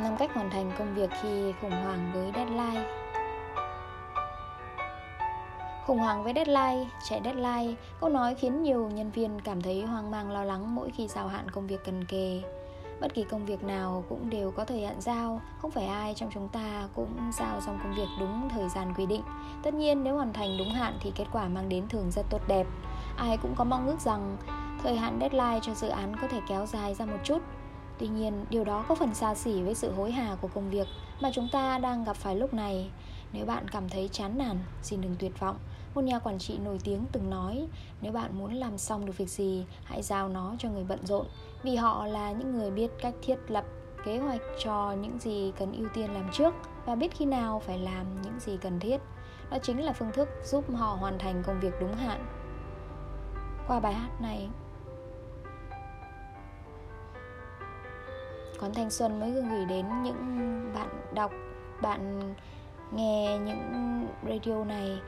5 cách hoàn thành công việc khi khủng hoảng với deadline. Khủng hoảng với deadline, chạy deadline Câu nói khiến nhiều nhân viên cảm thấy hoang mang lo lắng mỗi khi giao hạn công việc cần kề. Bất kỳ công việc nào cũng đều có thời hạn giao Không phải ai trong chúng ta cũng giao xong công việc đúng thời gian quy định. Tất nhiên nếu hoàn thành đúng hạn thì kết quả mang đến thường rất tốt đẹp. Ai cũng có mong ước rằng thời hạn deadline cho dự án có thể kéo dài ra một chút. Tuy nhiên, điều đó có phần xa xỉ với sự hối hả của công việc mà chúng ta đang gặp phải lúc này. Nếu bạn cảm thấy chán nản, xin đừng tuyệt vọng. Một nhà quản trị nổi tiếng từng nói, nếu bạn muốn làm xong được việc gì, hãy giao nó cho người bận rộn, vì họ là những người biết cách thiết lập kế hoạch cho những gì cần ưu tiên làm trước và biết khi nào phải làm những gì cần thiết. Đó chính là phương thức giúp họ hoàn thành công việc đúng hạn. Qua bài hát này, còn Thanh Xuân mới gửi đến những bạn đọc, bạn nghe những radio này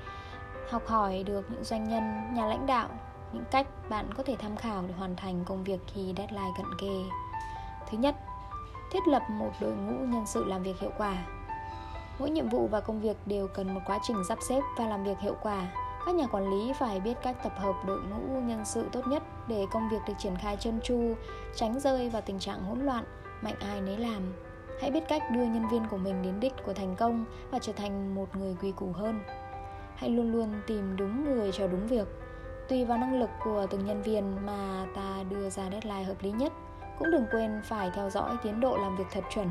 học hỏi được những doanh nhân, nhà lãnh đạo những cách bạn có thể tham khảo để hoàn thành công việc khi deadline cận kề. Thứ nhất, thiết lập một đội ngũ nhân sự làm việc hiệu quả. Mỗi nhiệm vụ và công việc đều cần một quá trình sắp xếp và làm việc hiệu quả. Các nhà quản lý phải biết cách tập hợp đội ngũ nhân sự tốt nhất để công việc được triển khai trơn tru, tránh rơi vào tình trạng hỗn loạn mạnh ai nấy làm. Hãy biết cách đưa nhân viên của mình đến đích của thành công và trở thành một người quy củ hơn. Hãy luôn luôn tìm đúng người cho đúng việc. Tùy vào năng lực của từng nhân viên mà ta đưa ra deadline hợp lý nhất, cũng đừng quên phải theo dõi tiến độ làm việc thật chuẩn.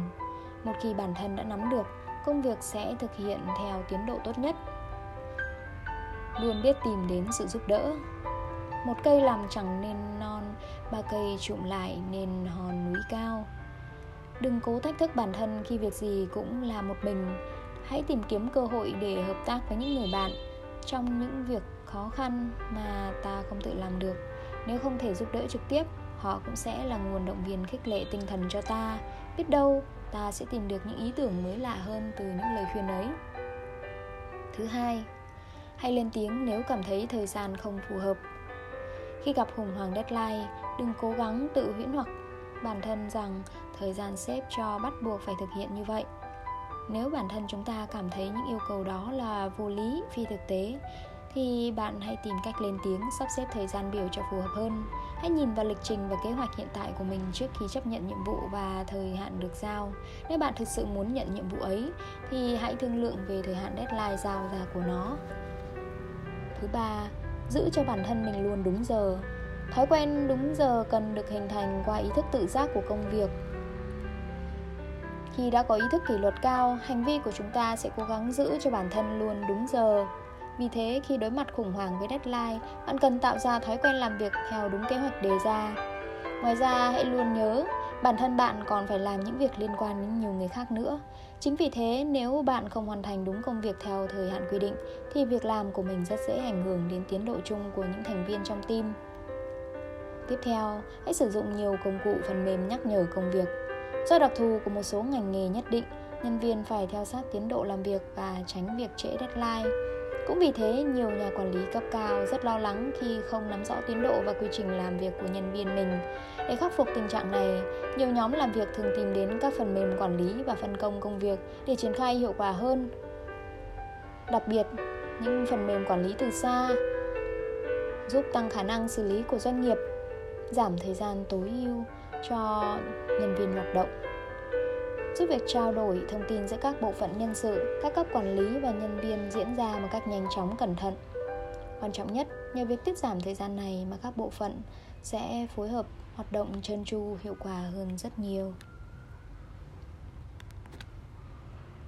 Một khi bản thân đã nắm được, công việc sẽ thực hiện theo tiến độ tốt nhất. Luôn biết tìm đến sự giúp đỡ. Một cây làm chẳng nên non, ba cây trụm lại nên hòn núi cao. Đừng cố thách thức bản thân khi việc gì cũng là một mình. Hãy tìm kiếm cơ hội để hợp tác với những người bạn Trong những việc khó khăn mà ta không tự làm được. Nếu không thể giúp đỡ trực tiếp Họ cũng sẽ là nguồn động viên khích lệ tinh thần cho ta. Biết đâu ta sẽ tìm được những ý tưởng mới lạ hơn từ những lời khuyên ấy. Thứ hai, hãy lên tiếng nếu cảm thấy thời gian không phù hợp. Khi gặp khủng hoảng deadline, đừng cố gắng tự huyễn hoặc bản thân rằng thời gian xếp cho bắt buộc phải thực hiện như vậy. Nếu bản thân chúng ta cảm thấy những yêu cầu đó là vô lý phi thực tế, thì bạn hãy tìm cách lên tiếng sắp xếp thời gian biểu cho phù hợp hơn. Hãy nhìn vào lịch trình và kế hoạch hiện tại của mình trước khi chấp nhận nhiệm vụ và thời hạn được giao. Nếu bạn thực sự muốn nhận nhiệm vụ ấy, thì hãy thương lượng về thời hạn deadline giao ra của nó. Thứ ba, giữ cho bản thân mình luôn đúng giờ thói quen đúng giờ cần được hình thành qua ý thức tự giác của công việc. Khi đã có ý thức kỷ luật cao, hành vi của chúng ta sẽ cố gắng giữ cho bản thân luôn đúng giờ. Vì thế, khi đối mặt khủng hoảng với deadline, bạn cần tạo ra thói quen làm việc theo đúng kế hoạch đề ra. Ngoài ra, hãy luôn nhớ, bản thân bạn còn phải làm những việc liên quan đến nhiều người khác nữa. Chính vì thế, nếu bạn không hoàn thành đúng công việc theo thời hạn quy định, thì việc làm của mình rất dễ ảnh hưởng đến tiến độ chung của những thành viên trong team. Tiếp theo, hãy sử dụng nhiều công cụ phần mềm nhắc nhở công việc. Do đặc thù của một số ngành nghề nhất định, nhân viên phải theo sát tiến độ làm việc và tránh việc trễ deadline. Cũng vì thế, nhiều nhà quản lý cấp cao rất lo lắng khi không nắm rõ tiến độ và quy trình làm việc của nhân viên mình. Để khắc phục tình trạng này, nhiều nhóm làm việc thường tìm đến các phần mềm quản lý và phân công công việc để triển khai hiệu quả hơn. Đặc biệt, những phần mềm quản lý từ xa giúp tăng khả năng xử lý của doanh nghiệp giảm thời gian tối ưu cho nhân viên hoạt động. Giúp việc trao đổi thông tin giữa các bộ phận nhân sự, các cấp quản lý và nhân viên diễn ra một cách nhanh chóng cẩn thận. Quan trọng nhất, nhờ việc tiết giảm thời gian này mà các bộ phận sẽ phối hợp hoạt động trơn tru hiệu quả hơn rất nhiều.